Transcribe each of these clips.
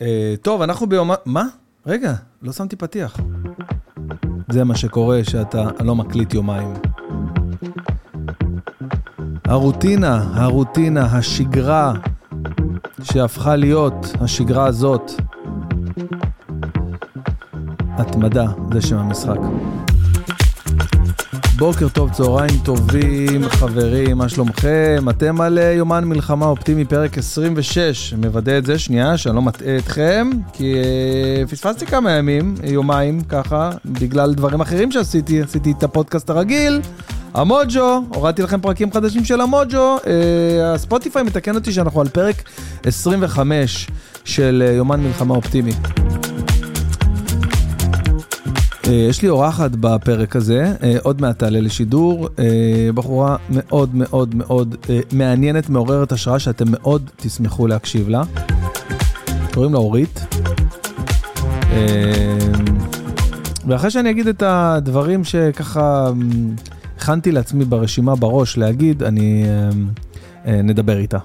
אה, טוב, אנחנו ביום... מה? רגע, לא שמתי פתיח. זה מה שקורה שאתה לא מקליט יומיים. הרוטינה, הרוטינה, השגרה שהפכה להיות השגרה הזאת. התמדה, זה שם המשחק. בוקר טוב, צהריים טובים, חברים, מה שלומכם? אתם על אה, יומן מלחמה אופטימי, פרק 26. מוודא את זה, שנייה, שאני לא מטעה אתכם, כי uh, פספסתי כמה ימים, יומיים, ככה, בגלל דברים אחרים שעשיתי, עשיתי את הפודקאסט הרגיל. המוג'ו, הורדתי לכם פרקים חדשים של המוג'ו, uh, הספוטיפיי מתקן אותי שאנחנו על פרק 25 של יומן מלחמה אופטימי. אה, יש לי אורחת בפרק הזה, אה, עוד מעט תעלה לשידור, אה, בחורה מאוד מאוד מאוד מעניינת, מעוררת השראה, שאתם מאוד תשמחו להקשיב לה. קוראים לה אורית. ואחרי שאני אגיד את הדברים שככה הכנתי לעצמי ברשימה בראש להגיד, אני נדבר איתה.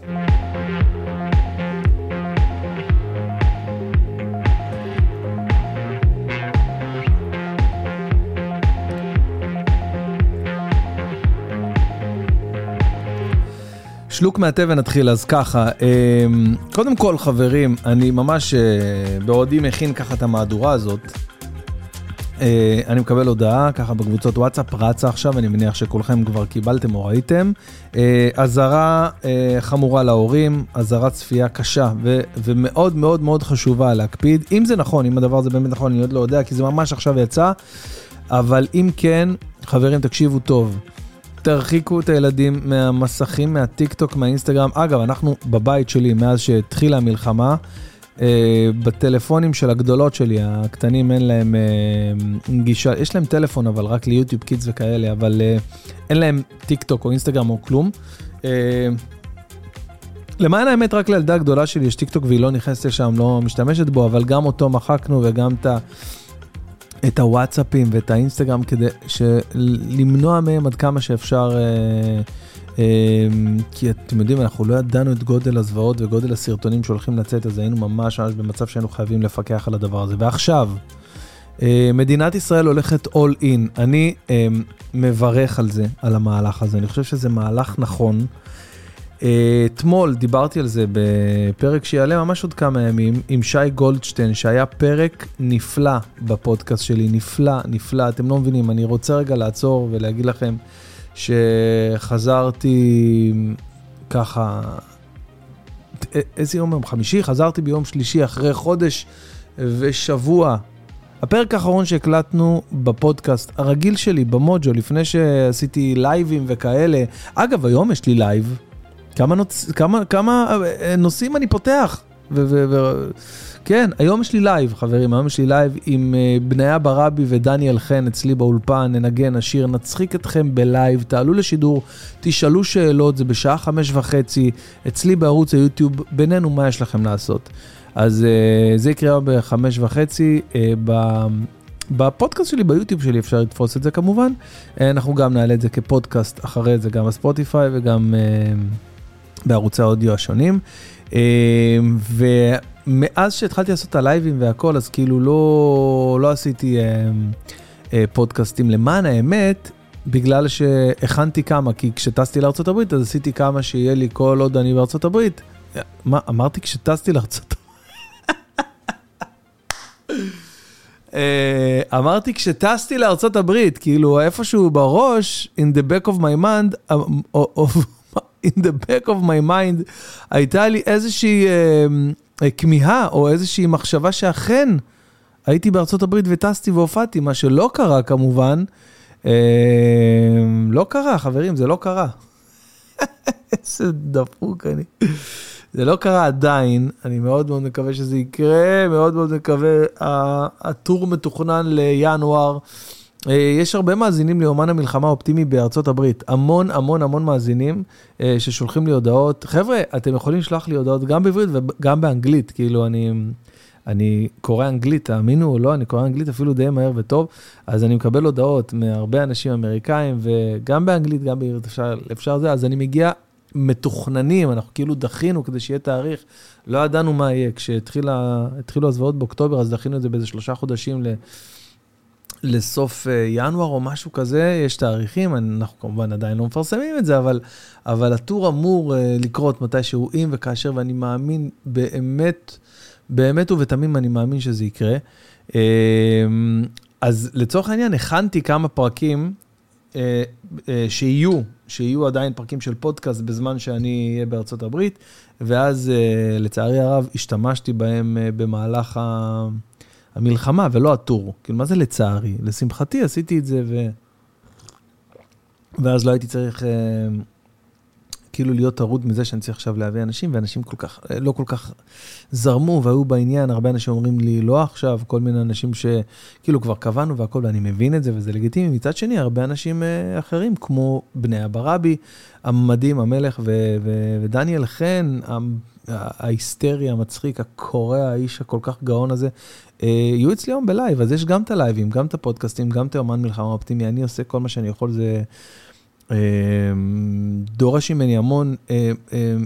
שלוק מעטה ונתחיל, אז ככה, אמ, קודם כל חברים, אני ממש אה, בעודי מכין ככה את המהדורה הזאת. אה, אני מקבל הודעה ככה בקבוצות וואטסאפ, רצה עכשיו, אני מניח שכולכם כבר קיבלתם או ראיתם. אה, אזהרה חמורה להורים, אזהרת צפייה קשה ו- ומאוד מאוד מאוד חשובה להקפיד. אם זה נכון, אם הדבר הזה באמת נכון, אני עוד לא יודע, כי זה ממש עכשיו יצא, אבל אם כן, חברים, תקשיבו טוב. תרחיקו את הילדים מהמסכים, מהטיק טוק, מהאינסטגרם. אגב, אנחנו בבית שלי, מאז שהתחילה המלחמה, אה, בטלפונים של הגדולות שלי, הקטנים אין להם אה, גישה, יש להם טלפון אבל רק ל YouTube Kids וכאלה, אבל אה, אין להם טיק טוק או אינסטגרם או כלום. אה, למען האמת, רק לילדה הגדולה שלי יש טיק טוק והיא לא נכנסת לשם, לא משתמשת בו, אבל גם אותו מחקנו וגם את ה... את הוואטסאפים ואת האינסטגרם כדי למנוע מהם עד כמה שאפשר, אה, אה, כי אתם יודעים, אנחנו לא ידענו את גודל הזוועות וגודל הסרטונים שהולכים לצאת, אז היינו ממש ממש במצב שהיינו חייבים לפקח על הדבר הזה. ועכשיו, אה, מדינת ישראל הולכת all in. אני אה, מברך על זה, על המהלך הזה. אני חושב שזה מהלך נכון. אתמול דיברתי על זה בפרק שיעלה ממש עוד כמה ימים עם שי גולדשטיין, שהיה פרק נפלא בפודקאסט שלי, נפלא, נפלא, אתם לא מבינים, אני רוצה רגע לעצור ולהגיד לכם שחזרתי ככה, איזה יום יום חמישי? חזרתי ביום שלישי אחרי חודש ושבוע. הפרק האחרון שהקלטנו בפודקאסט הרגיל שלי, במוג'ו, לפני שעשיתי לייבים וכאלה, אגב, היום יש לי לייב. כמה, נוצ... כמה, כמה אה, נושאים אני פותח. ו- ו- ו- כן, היום יש לי לייב, חברים, היום יש לי לייב עם אה, בניה ברבי ודניאל חן אצלי באולפן, ננגן, נשיר, נצחיק אתכם בלייב, תעלו לשידור, תשאלו שאלות, זה בשעה חמש וחצי, אצלי בערוץ היוטיוב, בינינו, מה יש לכם לעשות? אז uh, זה יקרה בחמש וחצי, uh, ב... בפודקאסט שלי, ביוטיוב שלי אפשר לתפוס את זה כמובן. אנחנו גם נעלה את זה כפודקאסט אחרי זה, גם בספוטיפיי וגם... Uh, בערוצי האודיו השונים. אה, ומאז שהתחלתי לעשות את הלייבים והכל, אז כאילו לא, לא עשיתי אה, אה, פודקאסטים. למען האמת, בגלל שהכנתי כמה, כי כשטסתי לארה"ב אז עשיתי כמה שיהיה לי כל עוד אני בארה"ב. מה, אמרתי כשטסתי לארה"ב? אמרתי כשטסתי לארצות הברית, כאילו איפשהו בראש, in the back of my mind, in the back of my mind, הייתה לי איזושהי אה, אה, כמיהה או איזושהי מחשבה שאכן הייתי בארצות הברית וטסתי והופעתי, מה שלא קרה כמובן. אה, לא קרה, חברים, זה לא קרה. איזה דפוק אני. זה לא קרה עדיין, אני מאוד מאוד מקווה שזה יקרה, מאוד מאוד מקווה, הטור מתוכנן לינואר. אה, יש הרבה מאזינים ליומן המלחמה האופטימי בארצות הברית. המון המון המון מאזינים אה, ששולחים לי הודעות. חבר'ה, אתם יכולים לשלוח לי הודעות גם בעברית וגם באנגלית. כאילו, אני, אני קורא אנגלית, תאמינו או לא, אני קורא אנגלית אפילו די מהר וטוב. אז אני מקבל הודעות מהרבה אנשים אמריקאים, וגם באנגלית, גם בעברית אפשר, אפשר זה. אז אני מגיע מתוכננים, אנחנו כאילו דחינו כדי שיהיה תאריך, לא ידענו מה יהיה. כשהתחילו הזוועות באוקטובר, אז דחינו את זה באיזה שלושה חודשים ל... לסוף אה, ינואר או משהו כזה, יש תאריכים, אנחנו כמובן עדיין לא מפרסמים את זה, אבל, אבל הטור אמור אה, לקרות מתישהו אם וכאשר, ואני מאמין באמת, באמת ובתמים אני מאמין שזה יקרה. אה, אז לצורך העניין, הכנתי כמה פרקים שיהיו, שיהיו עדיין פרקים של פודקאסט בזמן שאני אהיה בארצות הברית, ואז לצערי הרב השתמשתי בהם במהלך ה... המלחמה ולא הטור. כאילו, מה זה לצערי? לשמחתי עשיתי את זה, ו... ואז לא הייתי צריך אה, כאילו להיות טרוד מזה שאני צריך עכשיו להביא אנשים, ואנשים כל כך, אה, לא כל כך זרמו והיו בעניין. הרבה אנשים אומרים לי, לא עכשיו, כל מיני אנשים שכאילו כבר קבענו והכל, ואני מבין את זה, וזה לגיטימי. מצד שני, הרבה אנשים אה, אחרים, כמו בניה ברבי, המדהים, המלך ו- ו- ודניאל חן, ההיסטרי, המצחיק, הקורע, האיש הכל כך גאון הזה, יהיו אצלי היום בלייב, אז יש גם את הלייבים, גם את הפודקאסטים, גם את היומן מלחמה אופטימי, אני עושה כל מה שאני יכול, זה אה, דורש ממני המון אה,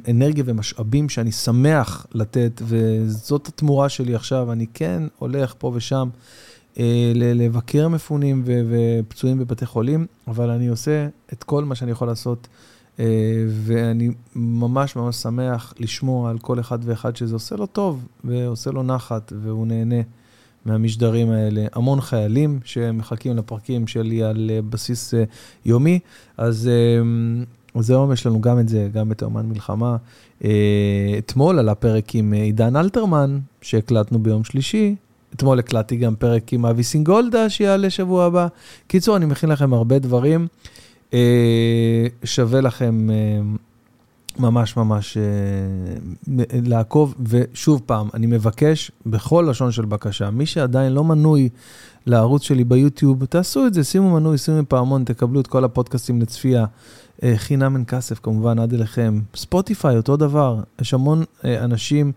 אנרגיה ומשאבים שאני שמח לתת, וזאת התמורה שלי עכשיו, אני כן הולך פה ושם. לבקר מפונים ופצועים בבתי חולים, אבל אני עושה את כל מה שאני יכול לעשות אה, ואני ממש ממש שמח לשמוע על כל אחד ואחד שזה עושה לו טוב ועושה לו נחת והוא נהנה מהמשדרים האלה. המון חיילים שמחכים לפרקים שלי על אה, בסיס אה, יומי, אז, אז היום יש לנו גם את זה, גם את האומן מלחמה. אתמול עלה פרק עם עידן אלתרמן, שהקלטנו ביום שלישי. אתמול הקלטתי גם פרק עם אבי סינגולדה, שיעלה שבוע הבא. קיצור, אני מכין לכם הרבה דברים. אה, שווה לכם אה, ממש ממש אה, לעקוב, ושוב פעם, אני מבקש בכל לשון של בקשה, מי שעדיין לא מנוי לערוץ שלי ביוטיוב, תעשו את זה, שימו מנוי, שימו פעמון, תקבלו את כל הפודקאסטים לצפייה. חינם אין כסף, כמובן, עד אליכם. ספוטיפיי, אותו דבר. יש המון אנשים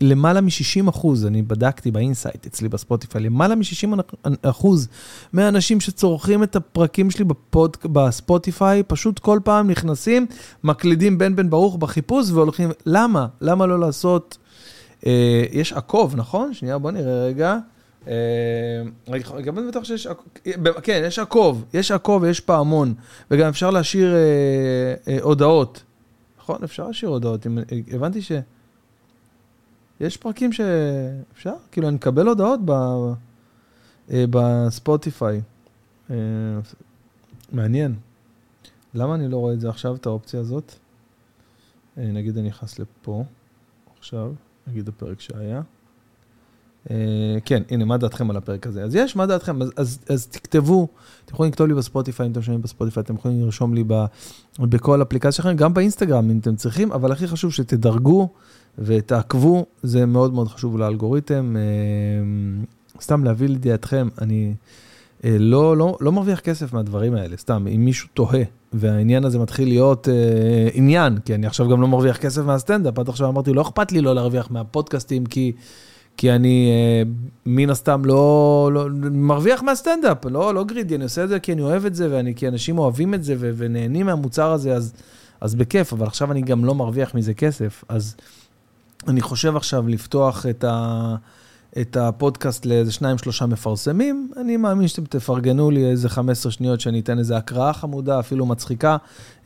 למעלה מ-60 אחוז, אני בדקתי ב insight אצלי בספוטיפיי, למעלה מ-60 אחוז מהאנשים שצורכים את הפרקים שלי בפוד, בספוטיפיי, פשוט כל פעם נכנסים, מקלידים בן בן ברוך בחיפוש והולכים, למה? למה לא לעשות, אה, יש עקוב, נכון? שנייה, בוא נראה רגע. אה, גם אני בטוח שיש, כן, יש עקוב, יש עקוב ויש פעמון, וגם אפשר להשאיר אה, אה, הודעות. נכון, אפשר להשאיר הודעות, הבנתי ש... יש פרקים שאפשר, כאילו, אני מקבל הודעות. אה, בספוטיפיי. אה, מעניין. למה אני לא רואה את זה עכשיו, את האופציה הזאת? אה, נגיד אני נכנס לפה, עכשיו, נגיד הפרק שהיה. כן, הנה, מה דעתכם על הפרק הזה? אז יש, מה דעתכם? אז, אז, אז תכתבו, אתם יכולים לכתוב לי בספוטיפיי, אם אתם שומעים בספוטיפיי, אתם יכולים לרשום לי ב, בכל אפליקציה שלכם, גם באינסטגרם, אם אתם צריכים, אבל הכי חשוב שתדרגו ותעקבו, זה מאוד מאוד חשוב לאלגוריתם. אה, סתם להביא לידיעתכם, אני אה, לא, לא, לא מרוויח כסף מהדברים האלה, סתם, אם מישהו תוהה, והעניין הזה מתחיל להיות אה, עניין, כי אני עכשיו גם לא מרוויח כסף מהסטנדאפ, עד עכשיו אמרתי, לא אכפת לי לא להרוויח מהפודקאסטים, כי... כי אני אה, מן הסתם לא, לא מרוויח מהסטנדאפ, לא, לא גרידי, אני עושה את זה כי אני אוהב את זה, ואני, כי אנשים אוהבים את זה ו, ונהנים מהמוצר הזה, אז, אז בכיף, אבל עכשיו אני גם לא מרוויח מזה כסף, אז אני חושב עכשיו לפתוח את, ה, את הפודקאסט לאיזה שניים, שלושה מפרסמים. אני מאמין שאתם תפרגנו לי איזה 15 שניות שאני אתן איזה הקראה חמודה, אפילו מצחיקה,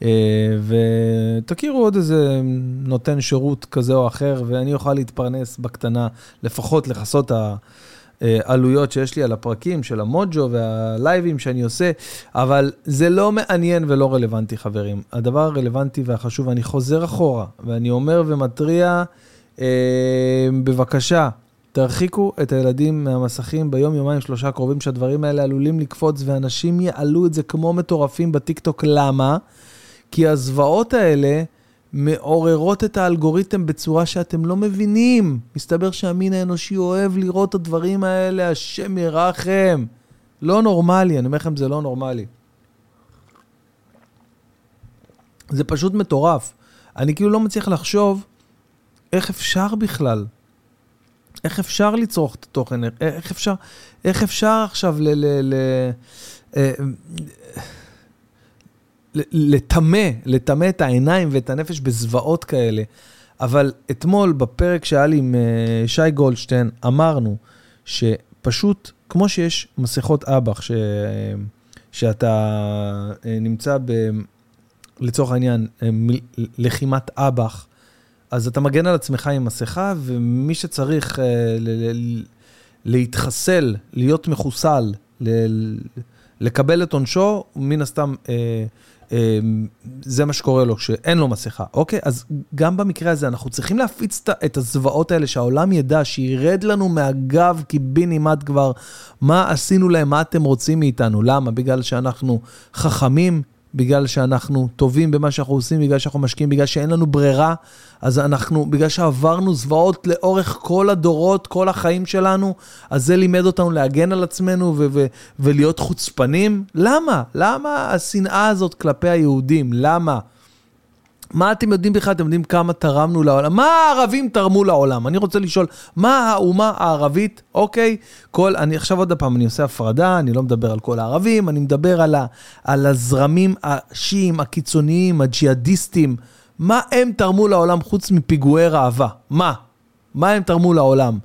אה, ותכירו עוד איזה נותן שירות כזה או אחר, ואני אוכל להתפרנס בקטנה, לפחות לכסות ה... עלויות שיש לי על הפרקים של המוג'ו והלייבים שאני עושה, אבל זה לא מעניין ולא רלוונטי, חברים. הדבר הרלוונטי והחשוב, אני חוזר אחורה, ואני אומר ומתריע, אה, בבקשה, תרחיקו את הילדים מהמסכים ביום, יומיים, שלושה קרובים, שהדברים האלה עלולים לקפוץ, ואנשים יעלו את זה כמו מטורפים בטיקטוק. למה? כי הזוועות האלה מעוררות את האלגוריתם בצורה שאתם לא מבינים. מסתבר שהמין האנושי אוהב לראות את הדברים האלה, השם ירחם. לא נורמלי, אני אומר לכם, זה לא נורמלי. זה פשוט מטורף. אני כאילו לא מצליח לחשוב איך אפשר בכלל? איך אפשר לצרוך את התוכן? איך אפשר, איך אפשר עכשיו ל... ל, ל אה, לטמא, לטמא את העיניים ואת הנפש בזוועות כאלה. אבל אתמול, בפרק שהיה לי עם אה, שי גולדשטיין, אמרנו שפשוט, כמו שיש מסכות אב"ח, ש... שאתה אה, נמצא ב... לצורך העניין, אה, לחימת אב"ח, אז אתה מגן על עצמך עם מסכה, ומי שצריך להתחסל, להיות מחוסל, לקבל את עונשו, מן הסתם אמ, זה מה שקורה לו כשאין לו מסכה, אוקיי? אז גם במקרה הזה אנחנו צריכים להפיץ את הזוועות האלה, שהעולם ידע, שירד לנו מהגב קיבינימט כבר מה עשינו להם, מה אתם רוצים מאיתנו. למה? בגלל שאנחנו חכמים, בגלל שאנחנו טובים במה שאנחנו עושים, בגלל שאנחנו משקיעים, בגלל שאין לנו ברירה, אז אנחנו, בגלל שעברנו זוועות לאורך כל הדורות, כל החיים שלנו, אז זה לימד אותנו להגן על עצמנו ו- ו- ולהיות חוצפנים? למה? למה השנאה הזאת כלפי היהודים? למה? מה אתם יודעים בכלל? אתם יודעים כמה תרמנו לעולם? מה הערבים תרמו לעולם? אני רוצה לשאול, מה האומה הערבית, אוקיי? כל, אני עכשיו עוד פעם, אני עושה הפרדה, אני לא מדבר על כל הערבים, אני מדבר על, ה, על הזרמים השיעים, הקיצוניים, הג'יהאדיסטים. מה הם תרמו לעולם חוץ מפיגועי ראווה? מה? מה הם תרמו לעולם?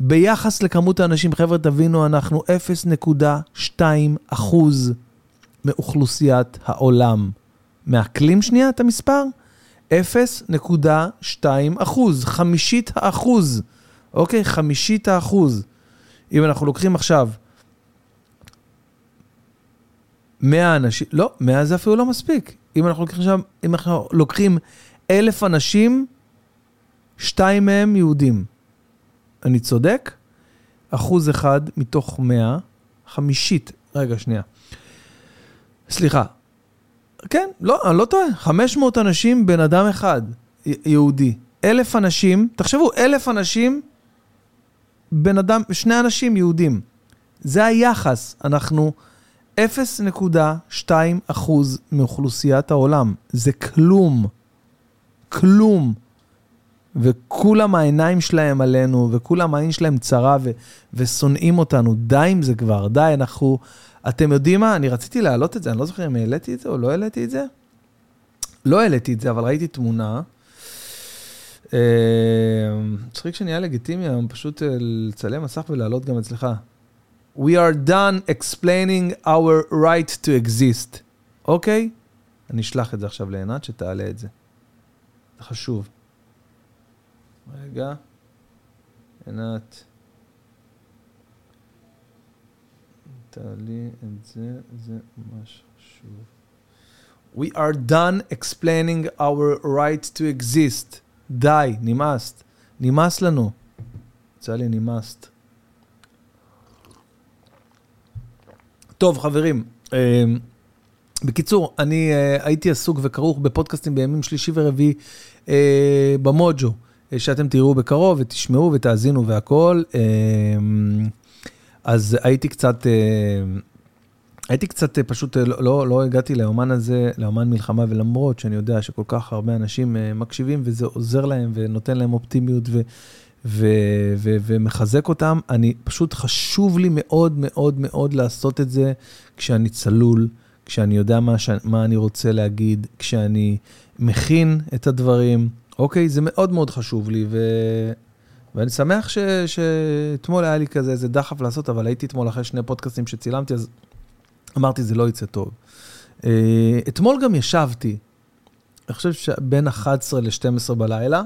ביחס לכמות האנשים, חבר'ה, תבינו, אנחנו 0.2 אחוז מאוכלוסיית העולם. מעכלים שנייה את המספר? 0.2 אחוז, חמישית האחוז, אוקיי? חמישית האחוז. אם אנחנו לוקחים עכשיו 100 אנשים, לא, 100 זה אפילו לא מספיק. אם אנחנו לוקחים עכשיו, אם אנחנו לוקחים 1,000 אנשים, שתיים מהם יהודים. אני צודק? אחוז אחד מתוך 100, חמישית, רגע, שנייה. סליחה, כן, לא, אני לא טועה. 500 אנשים, בן אדם אחד, יהודי. אלף אנשים, תחשבו, אלף אנשים, בן אדם, שני אנשים יהודים. זה היחס. אנחנו 0.2 אחוז מאוכלוסיית העולם. זה כלום. כלום. וכולם העיניים שלהם עלינו, וכולם העין שלהם צרה ו- ושונאים אותנו. די עם זה כבר, די, אנחנו... אתם יודעים מה? אני רציתי להעלות את זה, אני לא זוכר אם העליתי את זה או לא העליתי את זה. לא העליתי את זה, אבל ראיתי תמונה. אה, שנהיה לגיטימי היום, פשוט אה, לצלם מסך ולהעלות גם אצלך. We are done explaining our right to exist. אוקיי? אני אשלח את זה עכשיו לעינת שתעלה את זה. זה חשוב. רגע. עינת. תעלי את זה, זה ממש חשוב. We are done explaining our right to exist. די, נמאסת. נמאס לנו. יצא לי נמאסת. טוב, חברים, אה, בקיצור, אני אה, הייתי עסוק וכרוך בפודקאסטים בימים שלישי ורביעי אה, במוג'ו, שאתם תראו בקרוב ותשמעו ותאזינו והכול. אז הייתי קצת, אה, הייתי קצת אה, פשוט, אה, לא, לא, לא הגעתי לאומן הזה, לאומן מלחמה, ולמרות שאני יודע שכל כך הרבה אנשים מקשיבים וזה עוזר להם ונותן להם אופטימיות ו, ו, ו, ומחזק אותם, אני פשוט חשוב לי מאוד מאוד מאוד לעשות את זה כשאני צלול, כשאני יודע מה, ש, מה אני רוצה להגיד, כשאני מכין את הדברים. אוקיי, זה מאוד מאוד חשוב לי, ו... ואני שמח ש, שאתמול היה לי כזה איזה דחף לעשות, אבל הייתי אתמול אחרי שני פודקאסטים שצילמתי, אז אמרתי, זה לא יצא טוב. אה, אתמול גם ישבתי, אני חושב שבין 11 ל-12 בלילה,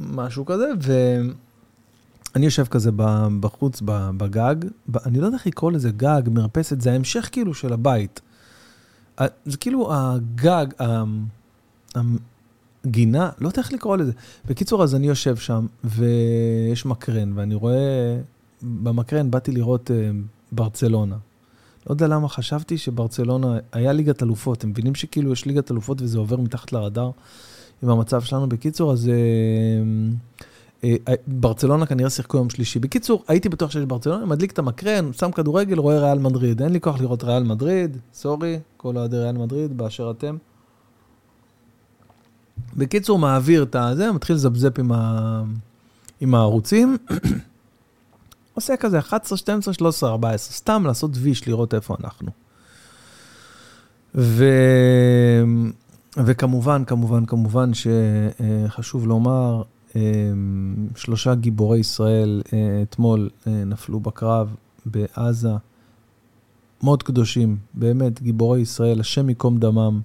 משהו כזה, ואני יושב כזה בחוץ, בגג, אני לא יודע איך לקרוא לזה גג, מרפסת, זה ההמשך כאילו של הבית. זה כאילו הגג, גינה, לא יודע איך לקרוא לזה. בקיצור, אז אני יושב שם, ויש מקרן, ואני רואה, במקרן באתי לראות uh, ברצלונה. לא יודע למה חשבתי שברצלונה, היה ליגת אלופות, הם מבינים שכאילו יש ליגת אלופות וזה עובר מתחת לרדאר עם המצב שלנו. בקיצור, אז uh, uh, ברצלונה כנראה שיחקו יום שלישי. בקיצור, הייתי בטוח שיש ברצלונה, מדליק את המקרן, שם כדורגל, רואה ריאל מדריד. אין לי כוח לראות ריאל מדריד, סורי, כל אוהדי ריאל מדריד באשר אתם. בקיצור, מעביר את הזה, מתחיל לזפזפ עם, ה... עם הערוצים. עושה כזה 11, 12, 13, 14, סתם לעשות ויש, לראות איפה אנחנו. ו... וכמובן, כמובן, כמובן שחשוב לומר, שלושה גיבורי ישראל אתמול נפלו בקרב בעזה, מאוד קדושים, באמת, גיבורי ישראל, השם ייקום דמם.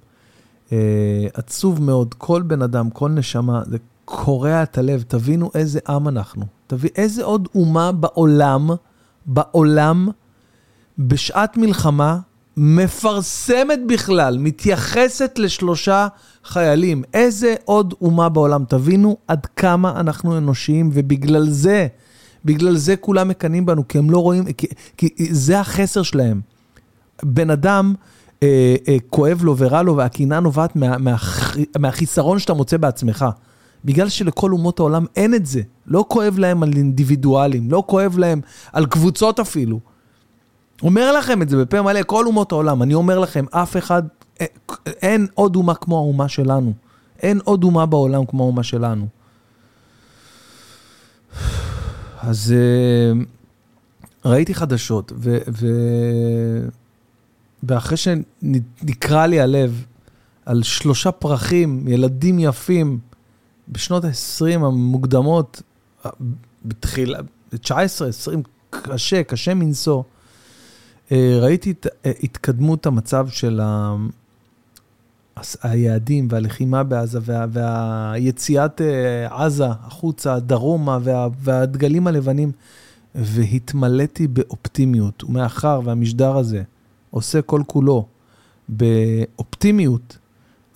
עצוב מאוד, כל בן אדם, כל נשמה, זה קורע את הלב, תבינו איזה עם אנחנו. תבין, איזה עוד אומה בעולם, בעולם, בשעת מלחמה, מפרסמת בכלל, מתייחסת לשלושה חיילים. איזה עוד אומה בעולם? תבינו עד כמה אנחנו אנושיים, ובגלל זה, בגלל זה כולם מקנאים בנו, כי הם לא רואים, כי, כי זה החסר שלהם. בן אדם, אה, אה, כואב לו ורע לו, והקנאה נובעת מה, מה, מהחיסרון שאתה מוצא בעצמך. בגלל שלכל אומות העולם אין את זה. לא כואב להם על אינדיבידואלים, לא כואב להם על קבוצות אפילו. אומר לכם את זה בפה מלא, כל אומות העולם. אני אומר לכם, אף אחד, אה, אין עוד אומה כמו האומה שלנו. אין עוד אומה בעולם כמו האומה שלנו. אז אה, ראיתי חדשות, ו, ו, ואחרי שנקרע לי הלב על שלושה פרחים, ילדים יפים, בשנות ה-20 המוקדמות, בתחילה, 19, 20, קשה, קשה מנשוא. אה, ראיתי את אה, התקדמות המצב של היעדים והלחימה בעזה וה, והיציאת אה, עזה החוצה, דרומה וה, והדגלים הלבנים, והתמלאתי באופטימיות. ומאחר והמשדר הזה עושה כל כולו באופטימיות,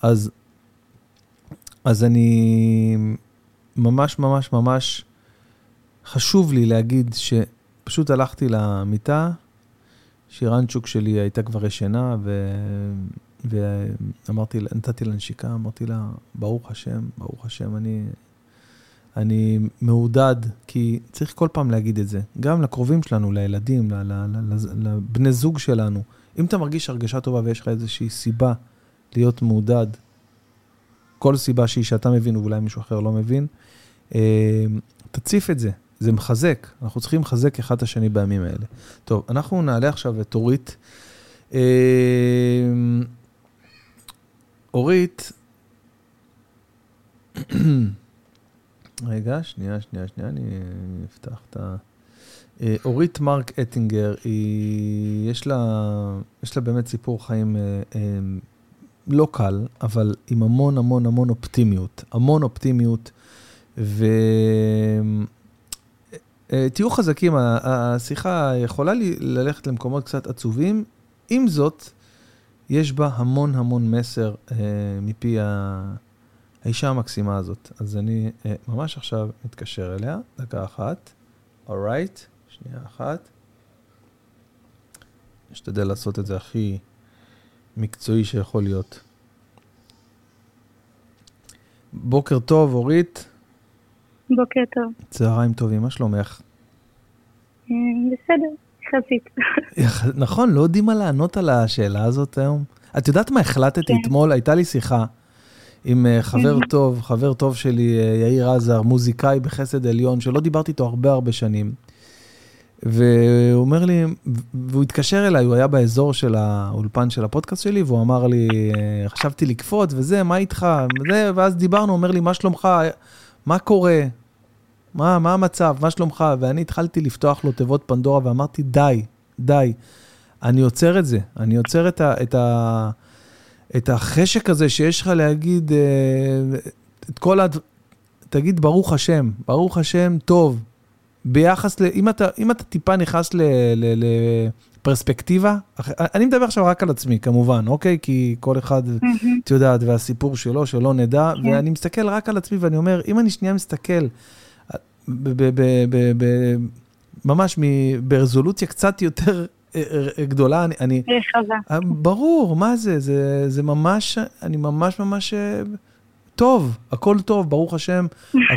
אז אז אני ממש ממש ממש חשוב לי להגיד שפשוט הלכתי למיטה, שירנצ'וק שלי הייתה כבר ישנה, ו... ואמרתי, נתתי לה נשיקה, אמרתי לה, ברוך השם, ברוך השם, אני, אני מעודד, כי צריך כל פעם להגיד את זה, גם לקרובים שלנו, לילדים, לבני זוג שלנו. אם אתה מרגיש הרגשה טובה ויש לך איזושהי סיבה להיות מעודד, כל סיבה שהיא שאתה מבין ואולי מישהו אחר לא מבין, אה, תציף את זה, זה מחזק, אנחנו צריכים לחזק אחד את השני בימים האלה. טוב, אנחנו נעלה עכשיו את אורית. אה, אורית, רגע, שנייה, שנייה, שנייה, אני אפתח את ה... אה, אורית מרק אטינגר, היא, יש, לה, יש לה באמת סיפור חיים לא קל, אבל עם המון המון המון אופטימיות. המון אופטימיות. ותהיו אה, חזקים, השיחה יכולה ללכת למקומות קצת עצובים. עם זאת, יש בה המון המון מסר אה, מפי האישה המקסימה הזאת. אז אני אה, ממש עכשיו מתקשר אליה, דקה אחת. אורייט, right. שנייה אחת. אשתדל לעשות את זה הכי מקצועי שיכול להיות. בוקר טוב, אורית. בוקר טוב. צהריים טובים, מה שלומך? אה, בסדר, יחסית. נכון, לא יודעים מה לענות על השאלה הזאת היום. את יודעת מה החלטתי כן. אתמול? הייתה לי שיחה עם אה, חבר טוב, חבר טוב שלי, אה, יאיר עזר, מוזיקאי בחסד עליון, שלא דיברתי איתו הרבה הרבה שנים. והוא אומר לי, והוא התקשר אליי, הוא היה באזור של האולפן של הפודקאסט שלי, והוא אמר לי, חשבתי לקפוץ וזה, מה איתך? וזה, ואז דיברנו, הוא אומר לי, מה שלומך? מה קורה? מה, מה המצב? מה שלומך? ואני התחלתי לפתוח לו תיבות פנדורה ואמרתי, די, די. אני עוצר את זה, אני עוצר את, ה, את, ה, את החשק הזה שיש לך להגיד אה, את כל ה... תגיד ברוך השם, ברוך השם, טוב, ביחס ל... אם אתה, אם אתה טיפה נכנס לפרספקטיבה, אני מדבר עכשיו רק על עצמי, כמובן, אוקיי? כי כל אחד, את יודעת, והסיפור שלו, שלא נדע, כן. ואני מסתכל רק על עצמי ואני אומר, אם אני שנייה מסתכל, ממש ברזולוציה קצת יותר אה, אה, גדולה, אני... אני. ברור, מה זה? זה, זה ממש, אני ממש ממש אה, טוב, הכל טוב, ברוך השם,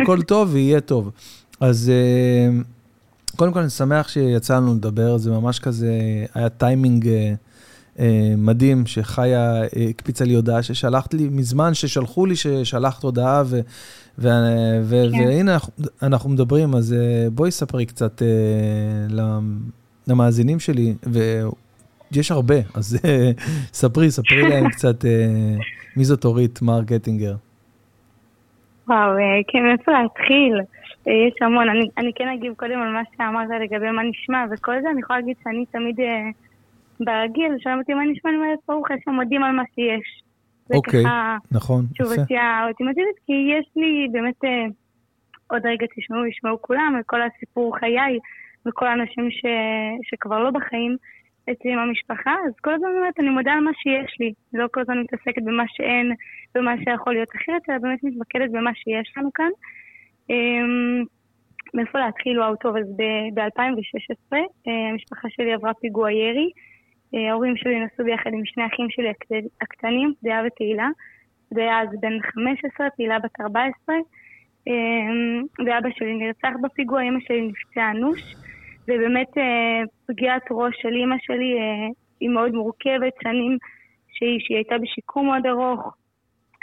הכל טוב ויהיה טוב. אז אה, קודם כל אני שמח שיצא לנו לדבר, זה ממש כזה, היה טיימינג אה, מדהים, שחיה הקפיצה לי הודעה ששלחת לי מזמן, ששלחו לי ששלחת הודעה, ו, ו, ו, כן. והנה אנחנו, אנחנו מדברים, אז בואי ספרי קצת למאזינים שלי, ויש הרבה, אז ספרי, ספרי להם קצת מי זאת אורית מרקטינגר. וואו, כן, איפה להתחיל? אה, יש המון. אני, אני כן אגיב קודם על מה שאמרת לגבי מה נשמע וכל זה, אני יכולה להגיד שאני תמיד אה, ברגיל, שואלים אותי מה נשמע, אני אומרת, ברוך השם, מודים על מה שיש. אוקיי, נכון, יפה. תשובתי האולטימטיבית, כי יש לי באמת, אה, עוד רגע תשמעו, ישמעו כולם, את כל הסיפור חיי, וכל האנשים ש, שכבר לא בחיים. אצלי עם המשפחה, אז כל הזמן אומרת, אני מודה על מה שיש לי. לא כל הזמן מתעסקת במה שאין, במה שיכול להיות אחרת, אלא באמת מתמקדת במה שיש לנו כאן. אמ, מאיפה להתחיל? וואו, טוב, אז ב-2016 אה, המשפחה שלי עברה פיגוע ירי. אה, ההורים שלי נסעו ביחד עם שני אחים שלי הקטנים, דעה ותהילה. זה היה אז בן 15, תהילה בת 14. אמ, ואבא שלי נרצח בפיגוע, אמא שלי נפצעה אנוש. ובאמת אה, פגיעת ראש של אימא שלי היא מאוד מורכבת, שנים שהיא, שהיא הייתה בשיקום מאוד ארוך,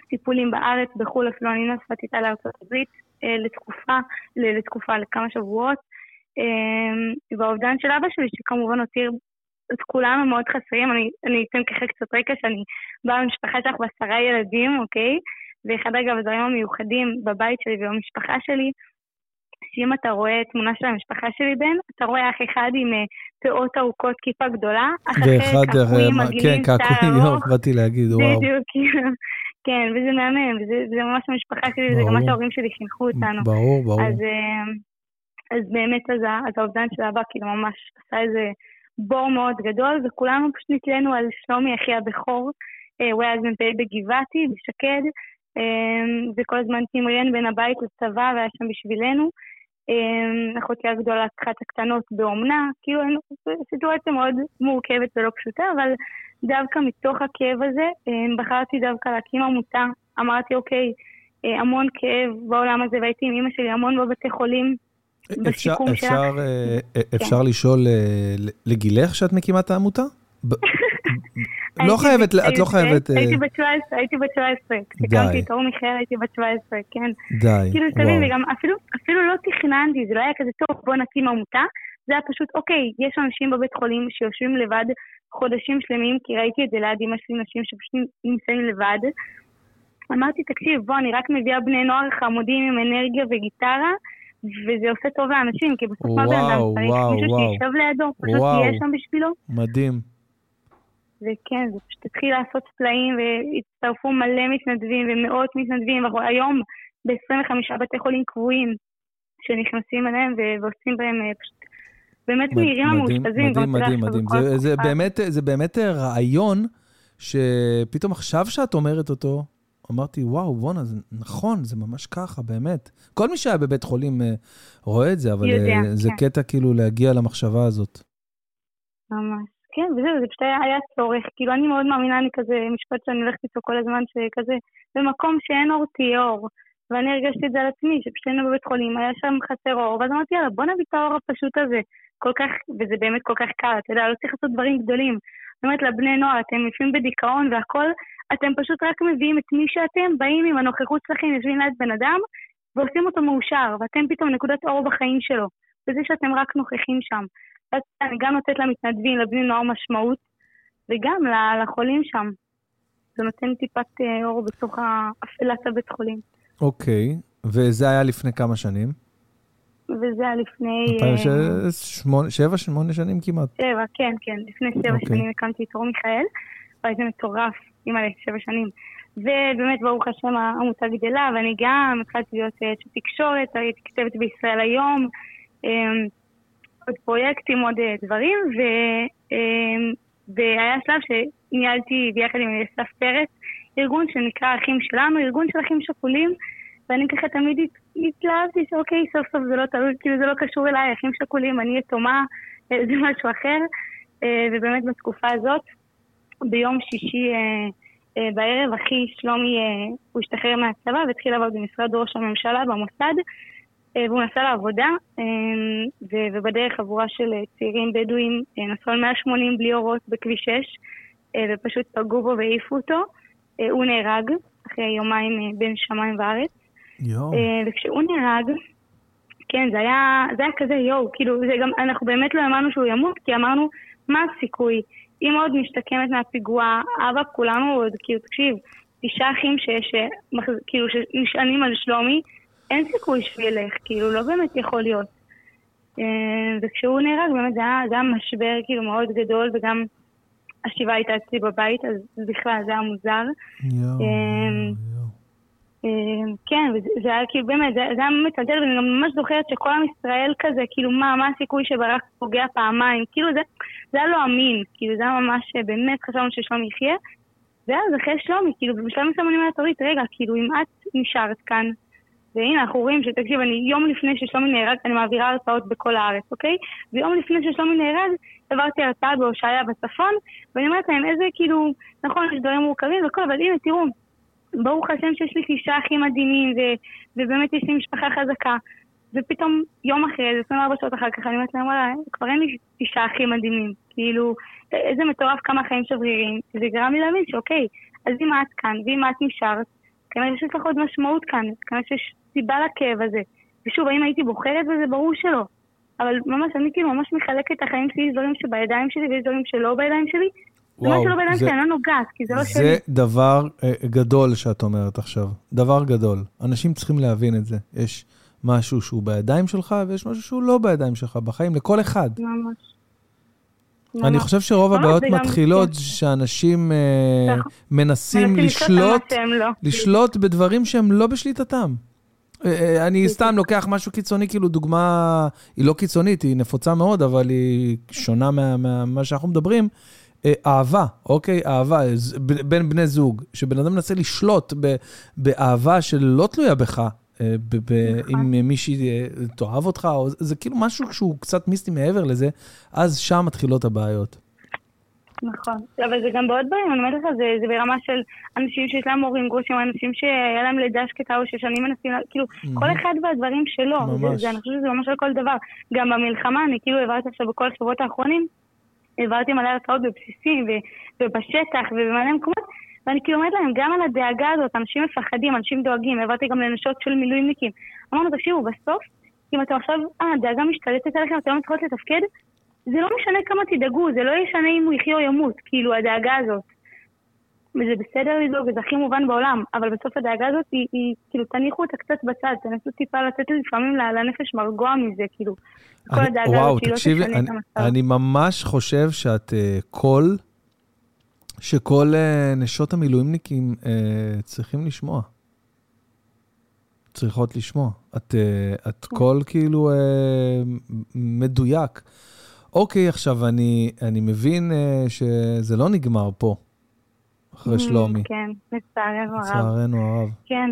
טיפולים בארץ, בחו"ל, אפילו אני נסעתי איתה לארצות הברית. אה, לתקופה, לתקופה, לכמה שבועות. אה, והאובדן של אבא שלי, שכמובן הותיר את כולנו מאוד חסרים, אני, אני אתן ככה קצת רקע שאני באה ממשפחה שלך בעשרה ילדים, אוקיי? ואחד אגב הדברים המיוחדים בבית שלי ובמשפחה שלי, שאם אתה רואה תמונה של המשפחה שלי בן, אתה רואה אח אחד עם uh, פאות ארוכות, כיפה גדולה, אח אחר קעקועים מגעילים, כן, קעקועים, באתי להגיד, וואו. בדיוק, כן, וזה מהמם, וזה ממש המשפחה שלי, זה גם מה שההורים שלי חינכו אותנו. ברור, ברור. אז, אה, באמת, אז, האובדן של אבא כאילו ממש עשה איזה בור מאוד גדול, וכולנו פשוט נתלינו על שלומי, אחי הבכור. אה, הוא היה אז מ"פ בגבעתי, בשקד, אה, וכל הזמן תמריין בין הבית לצבא, והיה שם בשבילנו. אחותי הגדולה לקחה את הקטנות באומנה, כאילו סיטואציה מאוד מורכבת ולא פשוטה, אבל דווקא מתוך הכאב הזה אה, בחרתי דווקא להקים עמותה. אמרתי, אוקיי, אה, המון כאב בעולם הזה, והייתי עם אמא שלי המון בבתי חולים. בשיקום שלה. אפשר, כן. אפשר לשאול לגילך שאת מקימה את העמותה? לא חייבת, את לא חייבת... הייתי בת 17, הייתי בת 17. כשקמתי את אור מיכאל הייתי בת 17, כן. די, כאילו, תבין, וגם אפילו לא תכננתי, זה לא היה כזה טוב, בוא נקים עמותה. זה היה פשוט, אוקיי, יש אנשים בבית חולים שיושבים לבד חודשים שלמים, כי ראיתי את זה ליד אמא שלי, נשים שפשוט נמצאים לבד. אמרתי, תקשיב, בוא, אני רק מביאה בני נוער חמודים עם אנרגיה וגיטרה, וזה עושה טוב לאנשים, כי בסוף מה בן אדם צריך מישהו שישב לידו, פשוט תהיה שם בשבילו. מדהים. וכן, זה פשוט התחיל לעשות פלאים, והצטרפו מלא מתנדבים ומאות מתנדבים, אנחנו היום ב-25 בתי חולים קבועים שנכנסים אליהם ועושים בהם אה, פשוט באמת מהירים המאושפזים. מדהים, מדהים, מדהים. זה, זה, באמת, זה באמת רעיון שפתאום עכשיו שאת אומרת אותו, אמרתי, וואו, בואנה, זה נכון, זה ממש ככה, באמת. כל מי שהיה בבית חולים אה, רואה את זה, אבל יודע, אה, זה כן. קטע כאילו להגיע למחשבה הזאת. ממש. כן, וזהו, זה פשוט היה, היה צורך. כאילו, אני מאוד מאמינה, אני כזה, משפט שאני הולכת איתו כל הזמן, שכזה, במקום שאין אור תהיה אור. ואני הרגשתי את זה על עצמי, שפשוט היינו בבית חולים, היה שם חסר אור, ואז אמרתי, יאללה, בוא נביא את האור הפשוט הזה. כל כך, וזה באמת כל כך קל, אתה יודע, לא צריך לעשות דברים גדולים. זאת אומרת, לבני נוער, אתם יושבים בדיכאון והכל, אתם פשוט רק מביאים את מי שאתם, באים עם הנוכחות שלכם, יושבים ליד בן אדם, ועושים אותו מאושר, ואתם פתאום נקודת אור בחיים שלו, בזה שאתם רק נוכחים שם. אני גם נותנת למתנדבים, לבני נוער משמעות, וגם לחולים שם. זה נותן טיפת אה, אור בתוך אפלת הבית חולים. אוקיי, וזה היה לפני כמה שנים? וזה היה לפני... שבע, שמונה שנים כמעט. שבע, כן, כן. לפני שבע okay. אוקיי. שנים הקמתי את אור מיכאל, וזה מטורף, אימא שבע שנים. ובאמת, ברוך השם, העמותה גדלה, ואני גם התחלתי להיות אשת תקשורת, הייתי כתבת בישראל היום, אמ, עוד פרויקטים, עוד אה, דברים, ו... אמ, והיה שלב שניהלתי ביחד עם אסף פרץ, ארגון שנקרא אחים שלנו, ארגון של אחים שכולים, ואני ככה תמיד התלהבתי שאוקיי, סוף סוף זה לא תלוי, כאילו זה לא קשור אליי, אחים שכולים, אני יתומה, אה, זה משהו אחר. אה, ובאמת בתקופה הזאת, ביום שישי אה, בערב, אחי שלומי, הוא השתחרר מהצבא והתחיל לעבוד במשרד ראש הממשלה במוסד, והוא נסע לעבודה, ובדרך חבורה של צעירים בדואים נסעו על 180 בלי אורות בכביש 6, ופשוט פגעו בו והעיפו אותו. הוא נהרג אחרי יומיים בין שמיים וארץ. יואו. וכשהוא נהרג, כן, זה היה, זה היה כזה יואו, כאילו, זה גם, אנחנו באמת לא האמנו שהוא ימות, כי אמרנו, מה הסיכוי? אמא עוד משתקמת מהפיגוע, אבא, כולנו עוד, כאילו, תקשיב, תשעה אחים שיש, כאילו, שנשענים על שלומי, אין סיכוי שהוא ילך, כאילו, לא באמת יכול להיות. אה, וכשהוא נהרג, באמת זה היה, זה היה משבר כאילו מאוד גדול, וגם השבעה הייתה אצלי בבית, אז בכלל זה היה מוזר. יואו, אה, יואו. אה, כן, וזה היה כאילו באמת, זה, זה היה מטלטל, ואני גם ממש זוכרת שכל עם ישראל כזה, כאילו מה, מה הסיכוי שברק פוגע פעמיים, כאילו זה, זה היה לא אמין, כאילו זה היה ממש, באמת חשבנו ששלומי יחיה. ואז אחרי שלומי, כאילו בשלב מסוים אני אומרת, אורית, רגע, כאילו אם את נשארת כאן, והנה אנחנו רואים שתקשיב, אני יום לפני ששלומי נהרג, אני מעבירה הרצאות בכל הארץ, אוקיי? ויום לפני ששלומי נהרג, עברתי הרצאה בהושעיה בצפון, ואני אומרת להם, איזה כאילו, נכון, יש דברים מורכבים וכל, אבל הנה, תראו, ברוך השם שיש לי תשעה אחים מדהימים, ו- ובאמת יש לי משפחה חזקה. ופתאום יום אחרי זה, 24 שעות אחר כך, אני אומרת להם, וואלה, כבר אין לי תשעה אחים מדהימים. כאילו, איזה מטורף כמה חיים שברירים. זה גרם לי להבין שאוקיי, אז אם את כאן, ואם את נשארת, כנראה שיש לך עוד משמעות כאן, כנראה שיש סיבה לכאב הזה. ושוב, האם הייתי בוחרת בזה? ברור שלא. אבל ממש, אני כאילו ממש מחלקת את החיים שלי, יש דברים שבידיים שלי ויש דברים שלא בידיים שלי. וואו, שלא בידיים זה- שלי, אני לא נוגעת, כי זה לא שלי. זה דבר אה, גדול שאת אומרת עכשיו. דבר גדול. אנשים צריכים להבין את זה. יש משהו שהוא בידיים שלך, ויש משהו שהוא לא בידיים שלך בחיים, לכל אחד. ממש. אני. חושב שרוב הבעיות מתחילות כן. שאנשים אה, נכון. מנסים לא. לשלוט בדברים שהם לא בשליטתם. אה, אה, אני. סתם לוקח משהו קיצוני, כאילו דוגמה, היא לא קיצונית, היא נפוצה מאוד, אבל היא שונה מה- מה- ממה שאנחנו מדברים. אה, אהבה, אוקיי? אהבה, בין בני זוג, שבן אדם מנסה לשלוט ב- באהבה שלא תלויה בך, ב- ב- נכון. אם מישהי אה, תאהב אותך, או, זה כאילו משהו שהוא קצת מיסטי מעבר לזה, אז שם מתחילות הבעיות. נכון. אבל זה גם בעוד דברים, אני אומרת לך, זה, זה ברמה של אנשים שיש להם הורים גרושים, אנשים שהיה להם לידה שקטה או ששנים מנסים, כאילו, כל אחד והדברים שלו. ממש. זה, זה, אני חושבת שזה ממש על כל דבר. גם במלחמה, אני כאילו העברתי עכשיו בכל השבועות האחרונים, העברתי מלא הרצאות בבסיסים ו- ובשטח ובמלא מקומות, ואני כאילו אומרת להם, גם על הדאגה הזאת, אנשים מפחדים, אנשים דואגים, העברתי גם לנשות של מילואימניקים. אמרנו, תקשיבו, בסוף, אם אתם עכשיו, אה, הדאגה משתלטת עליכם, אתם לא מצליחות לתפקד, זה לא משנה כמה תדאגו, זה לא ישנה אם הוא יחיה או ימות, כאילו, הדאגה הזאת. וזה בסדר לדאוג, וזה הכי מובן בעולם, אבל בסוף הדאגה הזאת היא, היא כאילו, תניחו אותה קצת בצד, תנסו טיפה לתת לפעמים לנפש מרגוע מזה, כאילו. כל אני- הדאגה וואו, הזאת שהיא לא תקשיבי, תשנה את המצב. אני ממש חושב שאת אה, קול, שכל אה, נשות המילואימניקים אה, צריכים לשמוע. צריכות לשמוע. את, אה, את כן. קול כאילו מ- מדויק. אוקיי, עכשיו אני, אני מבין אה, שזה לא נגמר פה, אחרי שלומי, כן, לצערנו הרב. לצערנו הרב. כן.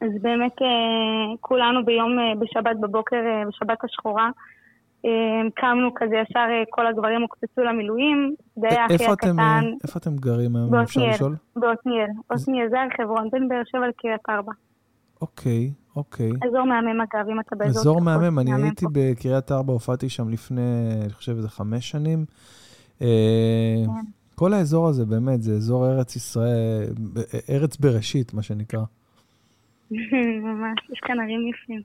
אז באמת אה, כולנו ביום, אה, בשבת בבוקר, אה, בשבת השחורה, קמנו כזה ישר, כל הגברים הוקפצו למילואים, זה היה אה, הקטן, איפה אתם גרים היום, אפשר בעתניאל. לשאול? בעתניאל. עתניאל זה הר חברון, בין באר שבע לקריית ארבע. אוקיי, אוקיי. אזור מהמם אגב, אם אתה באזור... אזור מהמם, אני הייתי. בקריית ארבע, הופעתי שם לפני, אני חושב, איזה חמש שנים. אה, כן. כל האזור הזה, באמת, זה אזור ארץ ישראל, ב- ארץ בראשית, מה שנקרא. ממש, יש כאן ערים יפים.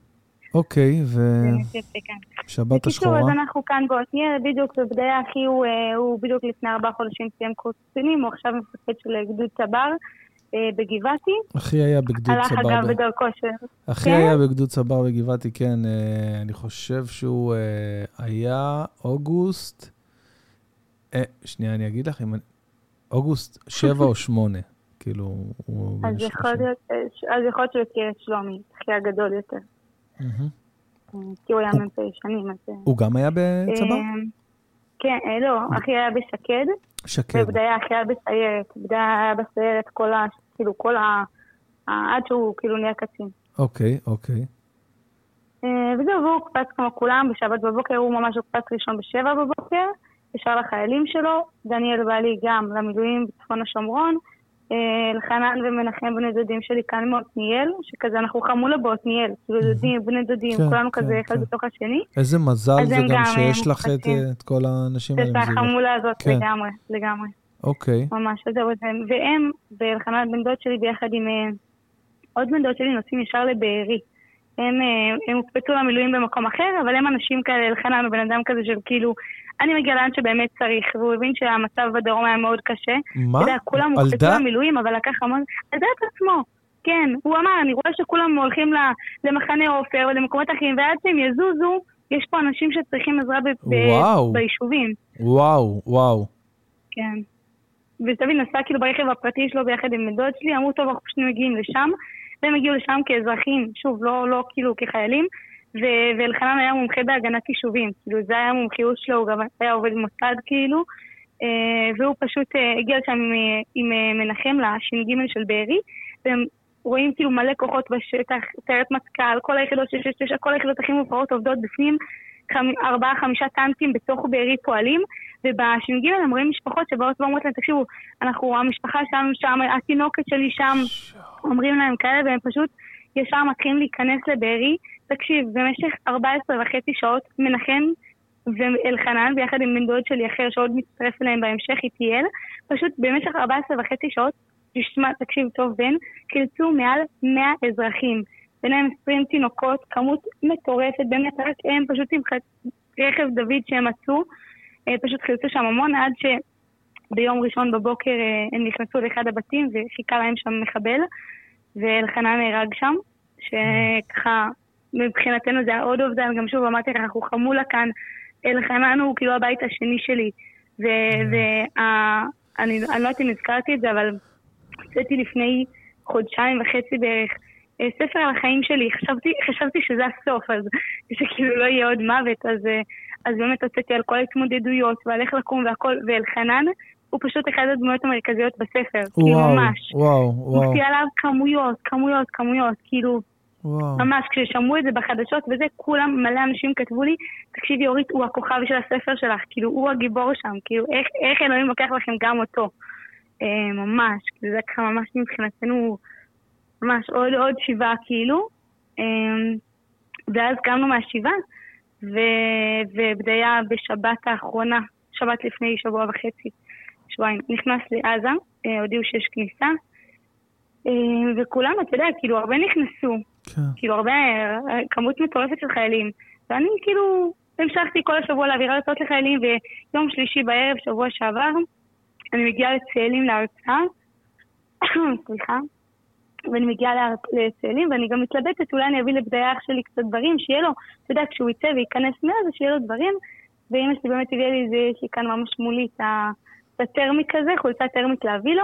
אוקיי, באמת יפה כאן. ושבת בקיצור, אז השחורה? אנחנו כאן בעתניאל, בדיוק, ובדיה אחי הוא, אה, הוא בדיוק לפני ארבעה חודשים סיים קורס קצינים, הוא עכשיו מפקד של אה, גדוד צבר אה, בגבעתי. אחי היה בגדוד הלך צבר. אגב ב- בדרכו של... אחי כן? היה בגדוד צבר בגבעתי, כן. אה, אני חושב שהוא אה, היה אוגוסט... אה, שנייה, אני אגיד לך אם... אני- אוגוסט שבע או שמונה. כאילו, הוא... אז יכול 30. להיות, אה, אז יכול להיות שהוא הכיר את שלומי, אחי הגדול יותר. אה, כי הוא היה מ"פ שנים, אז... אה, הוא גם היה בצבא? אה, כן, אה, לא, אחי היה בשקד, שקד. ובדיה אחי היה בסיירת. בדיה היה בסיירת כל ה... כאילו, כל ה... עד שהוא כאילו נהיה קצין. אוקיי, אוקיי. אה, וזהו, והוא הוקפץ כמו כולם, בשבת בבוקר הוא ממש הוקפץ ראשון בשבע בבוקר, ישר לחיילים שלו, דניאל בעלי גם למילואים בצפון השומרון, אה, לחנן ומנחם בני דודים שלי כאן מעתניאל, שכזה אנחנו חמולה בעתניאל, כאילו דודים, בני דודים, כן, כולנו כן, כזה אחד כן. בתוך השני, איזה מזל זה גם שיש אה, לך את. אה, את כל האנשים האלה מסביבך. החמולה הזאת כן. לגמרי, לגמרי. אוקיי. ממש, זהו, והם, ואלחנן בן דוד שלי ביחד עם אה, עוד בן דוד שלי נוסעים ישר לבארי. הם, אה, הם הוקפצו למילואים במקום אחר, אבל הם אנשים כאלה, אלחנן הוא בן אדם כזה של כאילו, אני מגיע לאן שבאמת צריך, והוא הבין שהמצב בדרום היה מאוד קשה. מה? אתה יודע, כולם הוקפצו דעת? למילואים, אבל לקח המון... על דעת עצמו. כן, הוא אמר, אני רואה שכולם הולכים למחנה עופר או למקומות אחרים, ועד שהם יזוזו, יש פה אנשים שצריכים עזרה ב- ב- וואו. ביישובים. וואו, וואו. כן. ותבין, נסע כאילו ברכב הפרטי שלו ביחד עם דוד שלי, אמרו, טוב, אנחנו פשוט מגיעים לשם, והם הגיעו לשם כאזרחים, שוב, לא, לא כאילו כחיילים, ו- ואלחנן היה מומחה בהגנת יישובים, כאילו, זה היה המומחיות שלו, הוא גם היה עובד מוסד, כאילו, אה, והוא פשוט אה, הגיע לשם עם, אה, עם אה, מנחם לש"ג של בארי, והם רואים כאילו מלא כוחות בשטח, סיירת מטכ"ל, כל היחידות של 669, כל היחידות הכי מובחרות עובדות בפנים, חמ- ארבעה, חמישה טנקים בתוך בארי פועלים, ובש"ג הם רואים משפחות שבאות ואומרות להם, תקשיבו, אנחנו, המשפחה שלנו שם, התינוקת שלי שם, אומרים להם כאלה, והם פשוט ישר מתחילים להיכנס לבארי. תקשיב, במשך 14 וחצי שעות מנחם ואלחנן, ביחד עם בן דוד שלי אחר, שעוד מצטרף אליהם בהמשך, איטיאל, פשוט במשך 14 וחצי שעות, תשמע, תקשיב טוב, בן, חילצו מעל 100 אזרחים. ביניהם 20 תינוקות, כמות מטורפת, באמת רק הם פשוט עם רכב דוד שהם מצאו, אה, פשוט חילצו שם המון עד שביום ראשון בבוקר אה, הם נכנסו לאחד הבתים וחיכה להם שם מחבל, ואלחנן נהרג שם, שככה מבחינתנו זה היה עוד אובדן, גם שוב אמרתי לך, אנחנו חמולה כאן, אלחנן הוא כאילו הבית השני שלי, ואני לא יודעת אם הזכרתי את זה, אבל הוצאתי לפני חודשיים וחצי בערך אה, ספר על החיים שלי, חשבתי, חשבתי שזה הסוף, אז שכאילו לא יהיה עוד מוות, אז, אה, אז באמת הוצאתי על כל ההתמודדויות ועל איך לקום והכל, ואלחנן הוא פשוט אחד הדמויות המרכזיות בספר, כאילו וואו, ממש. וואו, וואו, מופיע עליו כמויות, כמויות, כמויות, כאילו, וואו. ממש, כששמעו את זה בחדשות וזה, כולם, מלא אנשים כתבו לי, תקשיבי אורית, הוא הכוכב של הספר שלך, כאילו, הוא הגיבור שם, כאילו, איך, איך אלוהים לוקח לכם גם אותו. אה, ממש, כאילו, זה ככה ממש מבחינתנו, ממש עוד עוד שבעה כאילו. אה, ואז קמנו מהשבעה, ובדיה בשבת האחרונה, שבת לפני שבוע וחצי, שבועיים, נכנס לעזה, אה, הודיעו שיש כניסה, וכולם, אתה יודע, כאילו, הרבה נכנסו, כן. כאילו הרבה, אה, כמות מטורפת של חיילים. ואני כאילו המשכתי כל השבוע להעביר הרצאות לחיילים, ויום שלישי בערב, שבוע שעבר, אני מגיעה לצאלים להרצאה, סליחה, ואני מגיעה לצאלים, ואני גם מתלבטת, אולי אני אביא לבדיה אח שלי קצת דברים, שיהיה לו, אתה יודע, כשהוא יצא וייכנס מעזה, שיהיה לו דברים, ואמא שלי באמת הביאה לי, זה, יש לי כאן ממש מולי את הטרמיק הזה, חולצה טרמית להביא לו,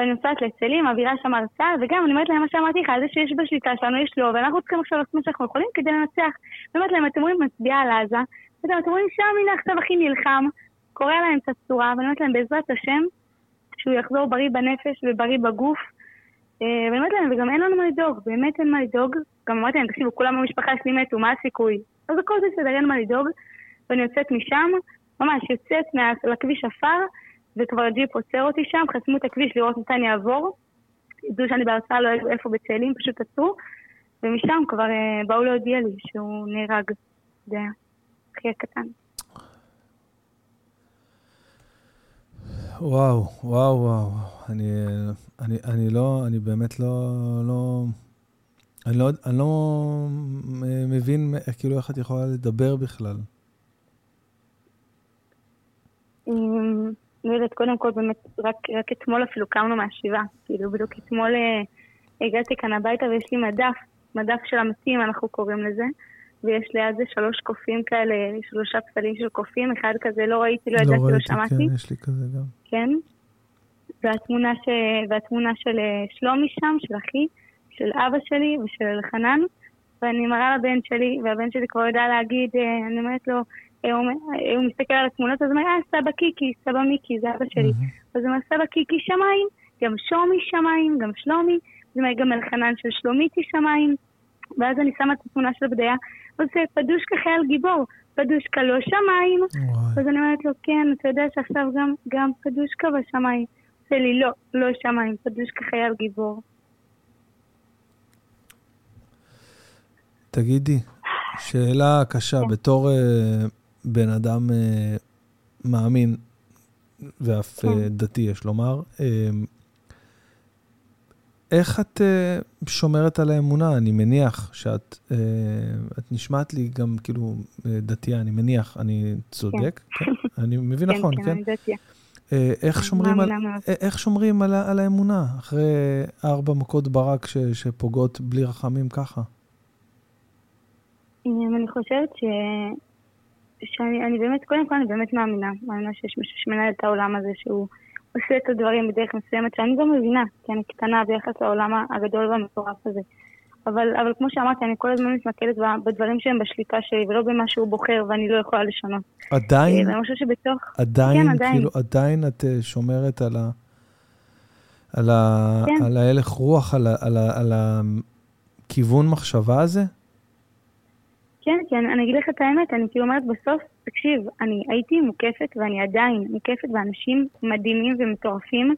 ואני נוסעת לצאלים, מעבירה שם הרצאה, וגם אני אומרת להם מה שאמרתי לך, זה שיש בשליטה שלנו, יש לו, ואנחנו צריכים עכשיו לעשות מה שאנחנו יכולים כדי לנצח. ואומרת להם, אתם רואים, מצביעה על עזה, ואתם אתם רואים שם, הנה עכשיו הכי נלחם, קורע להם את הצורה, ואני אומרת להם, בעזרת השם, שהוא יחזור בריא בנפש ובריא בגוף. אה, ואני אומרת להם, וגם אין לנו מה לדאוג, באמת אין מה לדאוג. גם אמרתי להם, תקשיבו, כולם במשפחה שלי מתו, מה הסיכוי? אז הכל בסדר, אין מה לדאוג. ואני יוצאת משם, ממש יוצאת לכביש עפר, וכבר הג'יפ עוצר אותי שם, חסמו את הכביש לראות מתי אני אעבור. ידעו שאני בהרצאה לא ידעו איפה בצאלים, פשוט עצרו. ומשם כבר אה, באו להודיע לי שהוא נהרג. זה אחי הקטן. וואו, וואו, וואו. אני, אני, אני לא, אני באמת לא, לא, אני לא, אני לא מבין כאילו איך את יכולה לדבר בכלל. לא יודעת, קודם כל באמת, רק, רק אתמול אפילו קמנו מהשבעה. כאילו, בדיוק אתמול אה, הגעתי כאן הביתה ויש לי מדף, מדף של המתים, אנחנו קוראים לזה. ויש ליד זה שלוש קופים כאלה, שלושה פסלים של קופים, אחד כזה לא ראיתי, לא ידעתי, לא ראיתי, שמעתי. כן, יש לי כזה גם. כן. והתמונה, ש... והתמונה של אה, שלומי שם, של אחי, של אבא שלי ושל אלחנן, ואני מראה לבן שלי, והבן שלי כבר יודע להגיד, אה, אני אומרת לו, הוא, אומר- אה, הוא מסתכל על התמונות, אז הוא אומר, אה, סבא קיקי, סבא מיקי, זה אבא שלי. אז הוא אומר, סבא קיקי שמיים, גם שומי שמיים, גם שלומי, הוא אומר, גם אלחנן של שלומיתי שמיים, ואז אני שמה את התמונה של בדיה, ועושה פדושקה חייל גיבור, פדושקה לא שמיים. אז אני אומרת לו, כן, אתה יודע שעכשיו גם, גם פדושקה בשמיים. עושה לי, לא, לא שמיים, פדושקה חייל גיבור. תגידי, שאלה קשה, כן. בתור אה, בן אדם אה, מאמין, ואף כן. דתי, יש לומר. איך את uh, שומרת על האמונה? אני מניח שאת uh, את נשמעת לי גם כאילו דתייה, אני מניח, אני צודק? כן. כן? אני מבין כן, נכון, כן? כן, אני דתייה. Uh, איך שומרים, על, איך שומרים על, על האמונה אחרי ארבע מכות ברק ש, שפוגעות בלי רחמים ככה? אני חושבת ש... שאני אני באמת, קודם כל אני באמת מאמינה, מאמינה שיש מישהו שמנהל את העולם הזה שהוא... עושה את הדברים בדרך מסוימת, שאני גם מבינה, כי אני קטנה ביחס לעולם הגדול והמטורף הזה. אבל, אבל כמו שאמרתי, אני כל הזמן מתמקדת בדברים שהם בשליטה שלי, ולא במה שהוא בוחר ואני לא יכולה לשנות. עדיין? ואני חושבת שבתוך... עדיין, כן, עדיין. כאילו, עדיין את אה, שומרת על ה... על, ה, כן. על ההלך רוח, על, ה, על, ה, על הכיוון מחשבה הזה? כן, כן, אני אגיד לך את האמת, אני כאילו אומרת בסוף, תקשיב, אני הייתי מוקפת ואני עדיין מוקפת באנשים מדהימים ומטורפים,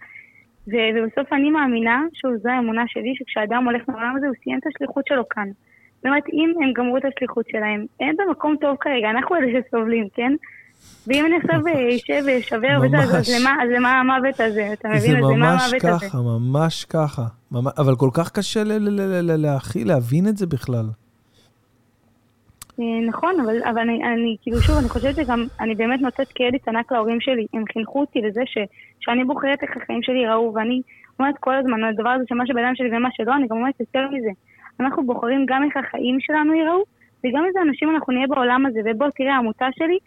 ו- ובסוף אני מאמינה, שוב, זו האמונה שלי, שכשאדם הולך מהעולם הזה, הוא סיים את השליחות שלו כאן. זאת אומרת, אם הם גמרו את השליחות שלהם, הם במקום טוב כרגע, אנחנו אלה שסובלים, כן? ואם אני עכשיו אשב ואשבר וזה, אז למה, אז למה המוות הזה? אתה מבין? אז למה המוות הזה? זה ממש ככה, ממש ככה. אבל כל כך קשה להכיל, להבין את זה בכלל. אה, נכון, אבל, אבל אני, אני, כאילו, שוב, אני חושבת שגם, אני באמת נותנת קרדיט ענק להורים שלי. הם חינכו אותי לזה ש, שאני בוחרת איך החיים שלי ייראו, ואני אומרת כל הזמן, הדבר הזה שמה שבידיים שלי ומה שלא, אני גם אומרת יותר מזה. אנחנו בוחרים גם איך החיים שלנו ייראו, וגם איזה אנשים אנחנו נהיה בעולם הזה. ובוא, תראה, העמותה שלי,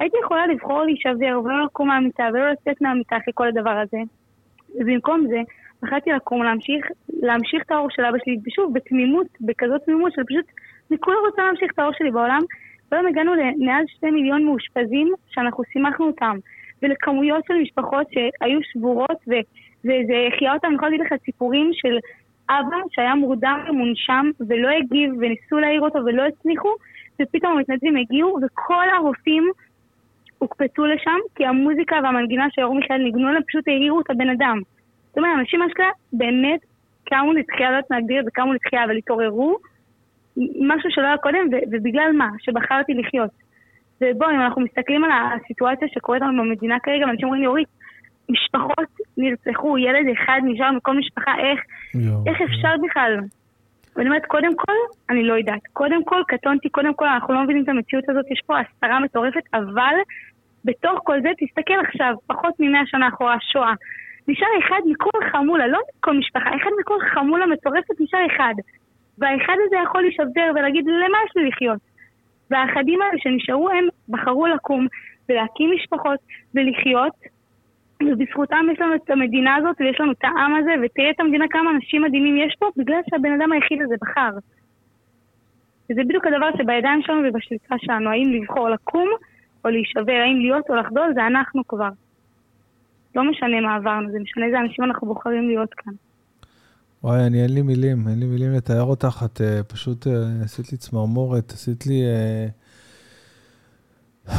הייתי יכולה לבחור להישבר ולא לקום מהמיטה ולא לצאת מהמיטה אחרי כל הדבר הזה. ובמקום זה, החלטתי לקום, להמשיך, להמשיך את האור של אבא שלי, ושוב, בתמימות, בכזאת תמימות של פשוט אני כולה רוצה להמשיך את האור שלי בעולם. והיום הגענו למעל שתי מיליון מאושפזים שאנחנו שימחנו אותם, ולכמויות של משפחות שהיו שבורות, וזה החייה אותם, אני יכולה להגיד לך סיפורים של אבא שהיה מורדם ומונשם ולא הגיב, וניסו להעיר אותו ולא הצליחו, ופתאום המתנדבים הגיעו, וכל הרופאים הוקפצו לשם, כי המוזיקה והמנגינה של אור מיכאל ניגנו להם, פשוט העירו את הבן אדם. זאת אומרת, אנשים אשכרה באמת קמו לתחייה, לא יודעת להגדיר את זה, קמו לתחייה, אבל התעוררו, משהו שלא היה קודם, ובגלל מה? שבחרתי לחיות. ובואו, אם אנחנו מסתכלים על הסיטואציה שקורית לנו במדינה כרגע, ואנשים אומרים לי, אורית, משפחות נרצחו, ילד אחד נשאר מכל משפחה, איך, יו, איך אפשר יו. בכלל? ואני אומרת, קודם כל, אני לא יודעת. קודם כל, קטונתי, קודם כל, אנחנו לא מבינים את המציאות הזאת, יש פה הסתרה מטורפת, אבל בתוך כל זה, תסתכל עכשיו, פחות ממאה שנה אחורה, שואה. נשאר אחד מכל חמולה, לא מכל משפחה, אחד מכל חמולה מטורפת נשאר אחד. והאחד הזה יכול להישבר ולהגיד, למה יש לי לחיות? והאחדים האלה שנשארו, הם בחרו לקום ולהקים משפחות ולחיות, ובזכותם יש לנו את המדינה הזאת ויש לנו את העם הזה, ותראה את המדינה כמה אנשים מדהימים יש פה, בגלל שהבן אדם היחיד הזה בחר. וזה בדיוק הדבר שבידיים שלנו ובשליטה שלנו, האם לבחור לקום או להישבר, האם להיות או לחדול, זה אנחנו כבר. לא משנה מה עברנו, זה משנה איזה אנשים אנחנו בוחרים להיות כאן. וואי, אני אין לי מילים, אין לי מילים לתאר אותך, את uh, פשוט uh, עשית לי צמרמורת, עשית לי uh,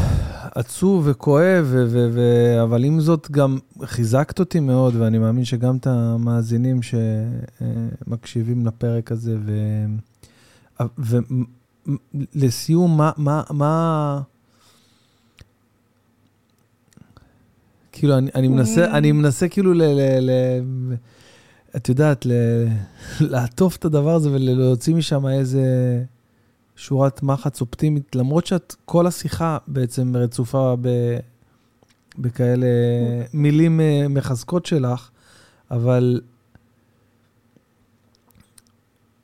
עצוב וכואב, ו- ו- ו- אבל עם זאת גם חיזקת אותי מאוד, ואני מאמין שגם את המאזינים שמקשיבים לפרק הזה, ולסיום, ו- מה, מה, מה... כאילו, אני, אני מנסה, אני מנסה כאילו ל... ל-, ל- את יודעת, לעטוף את הדבר הזה ולהוציא משם איזה שורת מחץ אופטימית, למרות שאת כל השיחה בעצם רצופה ב, בכאלה מילים אה, מחזקות שלך, אבל...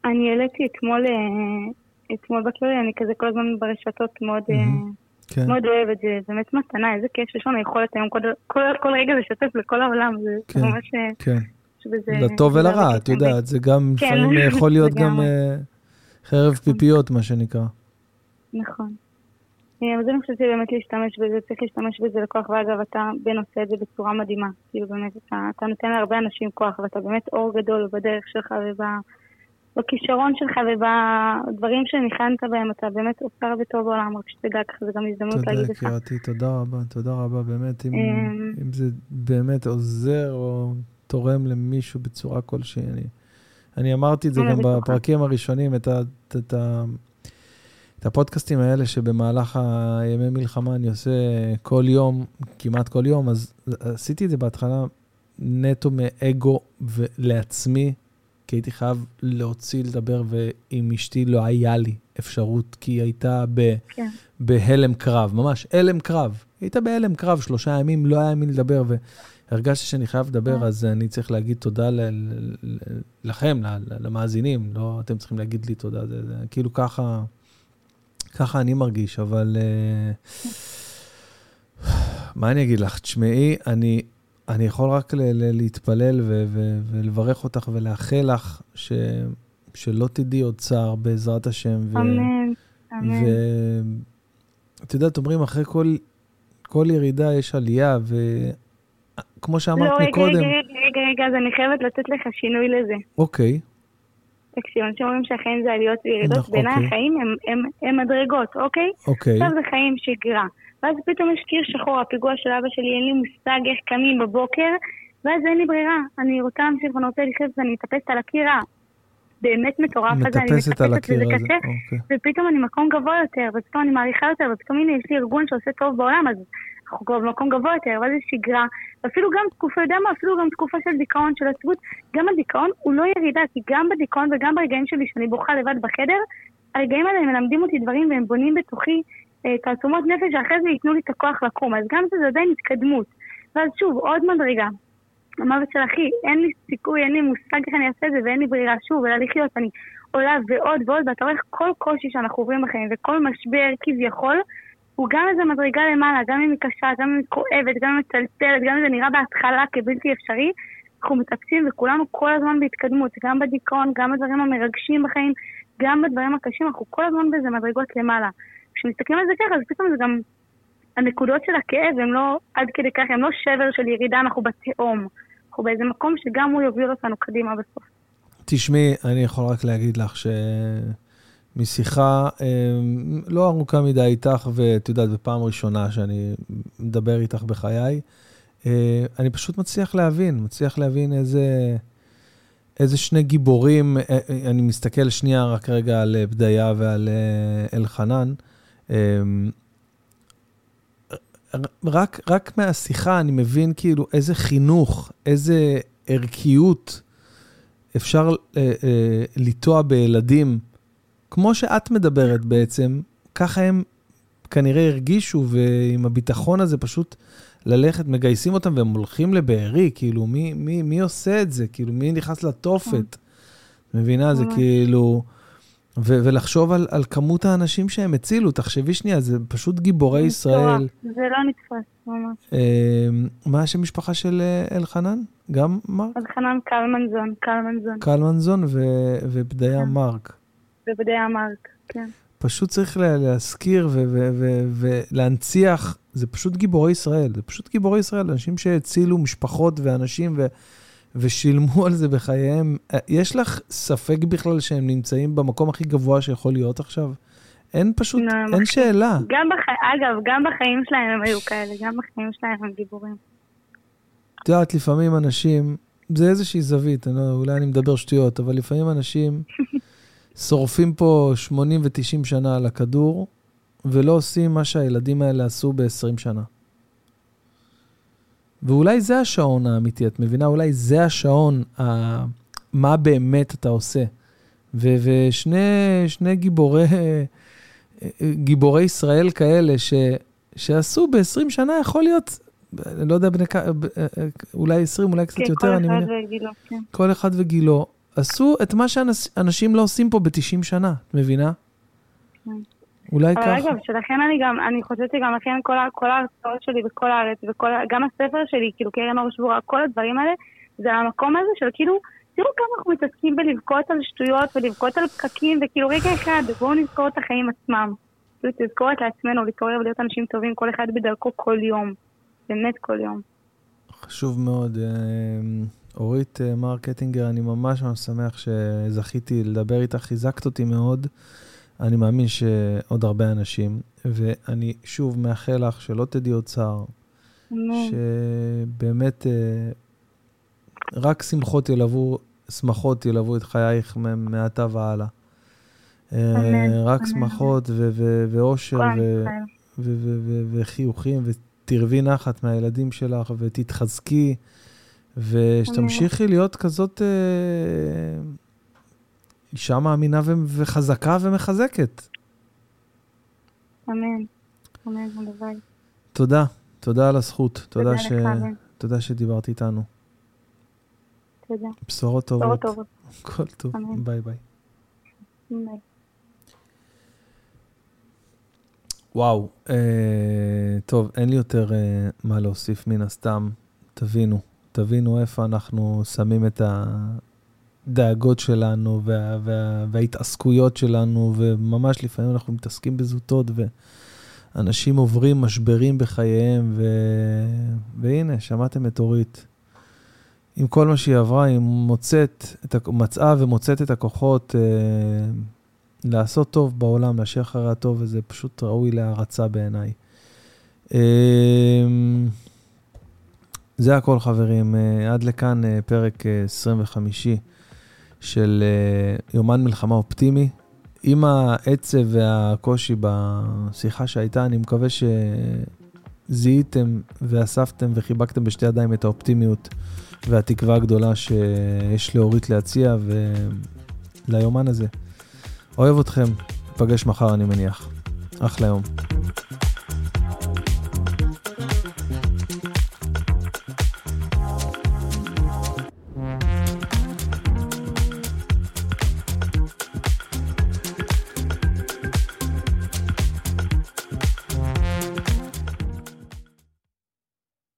אני העליתי אתמול, אה, אתמול בכללי, אני כזה כל הזמן ברשתות מאוד... Mm-hmm. כן. מאוד אוהב את זה, באמת מתנה, איזה כיף שיש לנו יכולת היום כל, כל, כל רגע לשתף לכל העולם, זה כן, ממש כן. שבזה... לטוב ולרע, את יודעת, זה גם, כן, לפעמים יכול להיות גם אה, חרב. פיפיות, מה שנקרא. נכון. אה, אז אני חושבת שבאמת להשתמש בזה, צריך להשתמש בזה לכוח, ואגב, אתה בן עושה את זה בצורה מדהימה. כאילו באמת, אתה, אתה נותן להרבה אנשים כוח, ואתה באמת אור גדול בדרך שלך ובכישרון שלך ובדברים שניחנת בהם, אתה באמת עושה הרבה טוב בעולם, רק שתדע ככה, זו גם הזדמנות להגיד לך. תודה, יקירתי, תודה רבה, תודה רבה, באמת, אם, אה, אם זה באמת עוזר או תורם למישהו בצורה כלשהי. אני, אני אמרתי את זה גם בפרקים הראשונים, את, ה, את, ה, את הפודקאסטים האלה שבמהלך הימי מלחמה אני עושה כל יום, כמעט כל יום, אז עשיתי את זה בהתחלה נטו מאגו ולעצמי, כי הייתי חייב להוציא לדבר, ועם אשתי לא היה לי אפשרות, כי היא הייתה ב, כן. בהלם קרב, ממש הלם קרב. היא הייתה בהלם קרב שלושה ימים, לא היה מי לדבר, והרגשתי שאני חייב לדבר, כן. אז אני צריך להגיד תודה ל, ל, ל, לכם, למאזינים, לא אתם צריכים להגיד לי תודה, זה, זה כאילו ככה, ככה אני מרגיש, אבל... אה, מה אני אגיד לך? תשמעי, אני, אני יכול רק ל- ל- להתפלל ו- ו- ולברך אותך ולאחל לך ש- שלא תדעי עוד צער בעזרת השם. ו- אמן, אמן. ואת יודעת, אומרים, אחרי כל, כל ירידה יש עלייה, וכמו שאמרת לא, מקודם... לא, רגע, רגע, רגע, רגע, אז אני חייבת לתת לך שינוי לזה. אוקיי. תקשיב, אנשים אומרים שהחיים זה עליות וירידות, נכון, בעיניי אוקיי. החיים הם, הם, הם מדרגות, אוקיי? אוקיי. עכשיו זה חיים שגרה. ואז פתאום יש קיר שחור, הפיגוע של אבא שלי, אין לי מושג איך קמים בבוקר, ואז אין לי ברירה. אני רוצה להמשיך ואני רוצה לחיות ואני מטפסת על הקיר הבאמת מטורף הזה, אני מטפסת על הקיר הזה, קשה, אוקיי. ופתאום אני מקום גבוה יותר, ופתאום אני מעריכה יותר, ופתאום הנה יש לי ארגון שעושה טוב בעולם, אז אנחנו כבר במקום גבוה יותר, ואז יש שגרה, ואפילו גם תקופה, יודע מה, אפילו גם תקופה של דיכאון, של עצבות, גם הדיכאון הוא לא ירידה, כי גם בדיכאון וגם ברגעים שלי שאני בוכה לבד בחדר, הרגעים האלה מלמדים אותי דברים והם בונים בתוכי תעצומות נפש שאחרי זה ייתנו לי את הכוח לקום. אז גם זה עדיין התקדמות. ואז שוב, עוד מדרגה. המוות של אחי, אין לי סיכוי, אין לי מושג איך אני אעשה את זה ואין לי ברירה. שוב, אלא לחיות, אני עולה ועוד ועוד, ואתה רואה כל קושי שאנחנו עוברים בחיים וכל משבר כביכול, הוא גם איזה מדרגה למעלה, גם אם היא קשה, גם אם היא כואבת, גם אם היא מצלצלת, גם אם זה נראה בהתחלה כבלתי אפשרי, אנחנו מתאפסים וכולנו כל הזמן בהתקדמות, גם בדיכאון, גם בדברים המרגשים בחיים, גם בדברים הקשים, אנחנו כל הזמן באיזה מדרגות למעלה. כשמסתכלים על זה ככה, אז פתאום זה גם... הנקודות של הכאב הם לא עד כדי כך, הם לא שבר של ירידה, אנחנו בתהום. אנחנו באיזה מקום שגם הוא יוביל אותנו קדימה בסוף. תשמעי, אני יכול רק להגיד לך שמשיחה אה, לא ארוכה מדי איתך, ואת יודעת, בפעם ראשונה שאני מדבר איתך בחיי, אה, אני פשוט מצליח להבין, מצליח להבין איזה, איזה שני גיבורים, אה, אני מסתכל שנייה רק רגע על בדיה ועל אלחנן. רק, רק מהשיחה אני מבין כאילו איזה חינוך, איזה ערכיות אפשר אה, אה, לטוע בילדים. כמו שאת מדברת בעצם, ככה הם כנראה הרגישו, ועם הביטחון הזה פשוט ללכת, מגייסים אותם והם הולכים לבארי, כאילו, מי, מי, מי עושה את זה? כאילו, מי נכנס לתופת? מבינה? זה כאילו... ו- ולחשוב על, על כמות האנשים שהם הצילו, תחשבי שנייה, זה פשוט גיבורי ישראל. זה לא נתפס, ממש. אה, מה השם משפחה של אה, אלחנן? גם מרק? אלחנן קלמנזון, קלמנזון. קלמנזון ו- ובדיה כן. מרק. ובדיה מרק, כן. פשוט צריך להזכיר ולהנציח, זה פשוט גיבורי ישראל, זה פשוט גיבורי ישראל, אנשים שהצילו משפחות ואנשים, ו- ושילמו על זה בחייהם. אה, יש לך ספק בכלל שהם נמצאים במקום הכי גבוה שיכול להיות עכשיו? אין פשוט, לא, אין שאלה. גם בח... אגב, גם בחיים שלהם הם היו כאלה, גם בחיים שלהם הם גיבורים. את יודעת, לפעמים אנשים, זה איזושהי זווית, אני לא, אולי אני מדבר שטויות, אבל לפעמים אנשים שורפים פה 80 ו-90 שנה על הכדור, ולא עושים מה שהילדים האלה עשו ב-20 שנה. ואולי זה השעון האמיתי, את מבינה? אולי זה השעון, ה... מה באמת אתה עושה. ו- ושני גיבורי, גיבורי ישראל כאלה, ש- שעשו ב-20 שנה, יכול להיות, אני לא יודע, בני, אולי 20, אולי קצת כן, יותר, אני מבין. כל אחד וגילו, כן. כל אחד וגילו. עשו את מה שאנשים לא עושים פה ב-90 שנה, את מבינה? כן. אולי ככה. אבל אגב, שלכן אני גם, אני חושבת שגם לכן כל, כל ההרצאות שלי בכל הארץ, וגם הספר שלי, כאילו קרן אור שבורה, כל הדברים האלה, זה המקום הזה של כאילו, תראו כמה אנחנו מתעסקים בלבכות על שטויות ולבכות על פקקים, וכאילו רגע אחד, בואו נזכור את החיים עצמם. כאילו את לעצמנו, להתעורר ולהיות אנשים טובים, כל אחד בדרכו כל יום. באמת כל יום. חשוב מאוד. אה, אורית אה, מרקטינגר, אני ממש ממש שמח שזכיתי לדבר איתך, חיזקת אותי מאוד. אני מאמין שעוד הרבה אנשים, ואני שוב מאחל לך שלא תדעי עוד צער. שבאמת אה, רק שמחות ילוו, שמחות ילוו את חייך מעתה והלאה. רק שמחות ואושר וחיוכים, ותרווי נחת מהילדים שלך, ותתחזקי, ושתמשיכי להיות כזאת אישה מאמינה וחזקה ומחזקת. אמן. אמן, הלוואי. תודה, תודה על הזכות. תודה, ש... תודה שדיברת איתנו. תודה. בשורות טובות. בשורות טובות. כל טוב. אמן. ביי ביי. ביי. וואו, אה, טוב, אין לי יותר אה, מה להוסיף מן הסתם. תבינו, תבינו איפה אנחנו שמים את הדאגות שלנו וה, וה, וההתעסקויות שלנו, וממש לפעמים אנחנו מתעסקים בזוטות, ואנשים עוברים משברים בחייהם, ו... והנה, שמעתם את אורית. עם כל מה שהיא עברה, היא מוצאת, את, מצאה ומוצאת את הכוחות אה, לעשות טוב בעולם, להשאיר אחרי הטוב, וזה פשוט ראוי להערצה בעיניי. אה, זה הכל, חברים. אה, עד לכאן אה, פרק 25 אה, של יומן מלחמה אופטימי. עם העצב והקושי בשיחה שהייתה, אני מקווה שזיהיתם ואספתם וחיבקתם בשתי ידיים את האופטימיות והתקווה הגדולה שיש לאורית להציע וליומן הזה. אוהב אתכם, נפגש מחר אני מניח. אחלה יום.